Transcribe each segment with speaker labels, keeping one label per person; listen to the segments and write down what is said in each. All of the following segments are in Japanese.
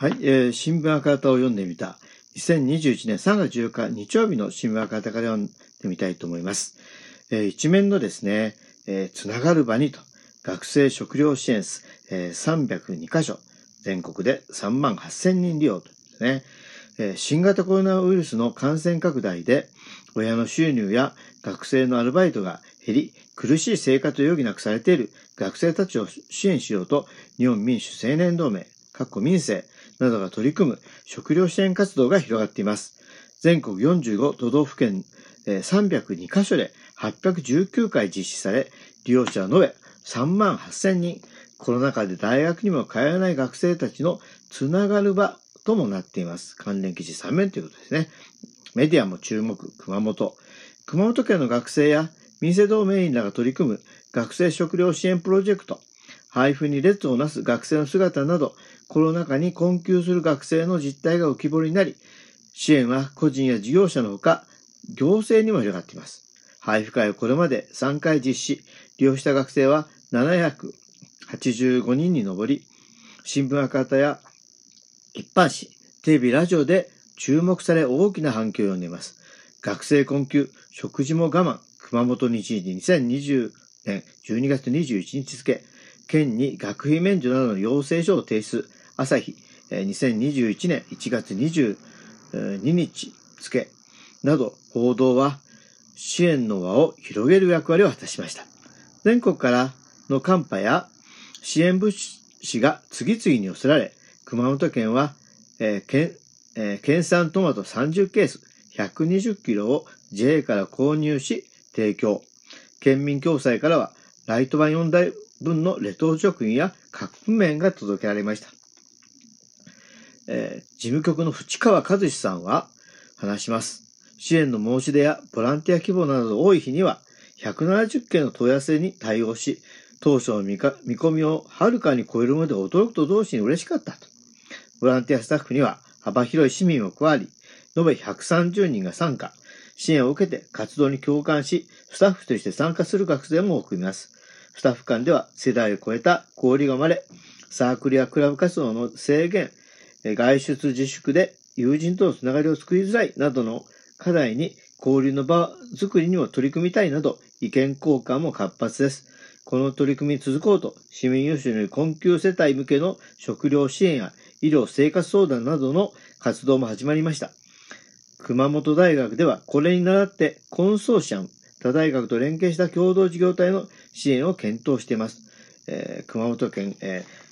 Speaker 1: はい、えー、新聞赤旗を読んでみた。2021年3月10日日曜日の新聞赤旗から読んでみたいと思います。えー、一面のですね、えー、つながる場にと、学生食料支援室、えー、302カ所、全国で3万8000人利用とですね、えー、新型コロナウイルスの感染拡大で、親の収入や学生のアルバイトが減り、苦しい生活を余儀なくされている学生たちを支援しようと、日本民主青年同盟、民政などが取り組む食料支援活動が広がっています。全国45都道府県302カ所で819回実施され、利用者は延べ3万8000人、コロナ禍で大学にも通えない学生たちのつながる場ともなっています。関連記事3面ということですね。メディアも注目、熊本。熊本県の学生や民生同盟員らが取り組む学生食料支援プロジェクト、配布に列をなす学生の姿など、コロナ禍に困窮する学生の実態が浮き彫りになり、支援は個人や事業者のほか、行政にも広がっています。配布会をこれまで3回実施、利用した学生は785人に上り、新聞赤旗や一般紙、テレビ、ラジオで注目され大きな反響を呼んでいます。学生困窮、食事も我慢、熊本日時2020年12月21日付、県に学費免除などの要請書を提出、朝日、2021年1月22日付など報道は支援の輪を広げる役割を果たしました。全国からの寒波や支援物資が次々に寄せられ、熊本県は、えー県えー、県産トマト30ケース120キロを JA から購入し提供。県民共済からはライト版4台分のレトル食品やカップ麺が届けられました。えー、事務局の淵川和志さんは話します。支援の申し出やボランティア規模など多い日には170件の問い合わせに対応し、当初の見込みをはるかに超えるまで驚くと同時に嬉しかったと。ボランティアスタッフには幅広い市民も加わり、延べ130人が参加。支援を受けて活動に共感し、スタッフとして参加する学生も多くいます。スタッフ間では世代を超えた交流が生まれ、サークルやクラブ活動の制限、外出自粛で友人とのつながりを作りづらいなどの課題に交流の場作りにも取り組みたいなど意見交換も活発です。この取り組み続こうと市民有志による困窮世帯向けの食料支援や医療生活相談などの活動も始まりました。熊本大学ではこれに倣ってコンソーシアム、他大学と連携した共同事業体の支援を検討しています。えー、熊本県、えー、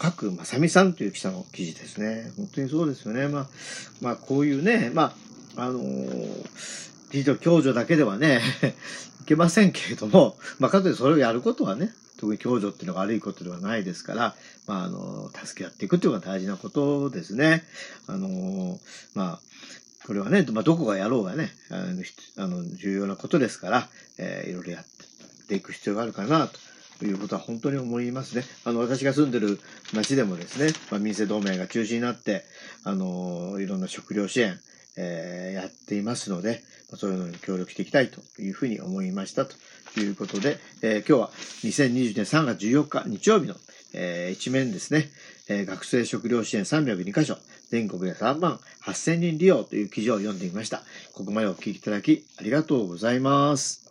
Speaker 1: 角正美さんという記者の記事ですね。本当にそうですよね。まあ、まあ、こういうね、まあ、あのー、理と共助だけではね、いけませんけれども、まあ、かといってそれをやることはね、特に共助っていうのが悪いことではないですから、まあ、あの、助け合っていくっていうのが大事なことですね。あの、まあ、これはね、まあ、どこがやろうがね、あの、重要なことですから、えー、いろいろやっていく必要があるかな、とということは本当に思いますね。あの、私が住んでる町でもですね、まあ、民生同盟が中止になって、あの、いろんな食料支援、えー、やっていますので、そういうのに協力していきたいというふうに思いましたということで、えー、今日は2020年3月14日日曜日の、えー、一面ですね、えー、学生食料支援302カ所、全国で3万8000人利用という記事を読んでみました。ここまでお聞きいただきありがとうございます。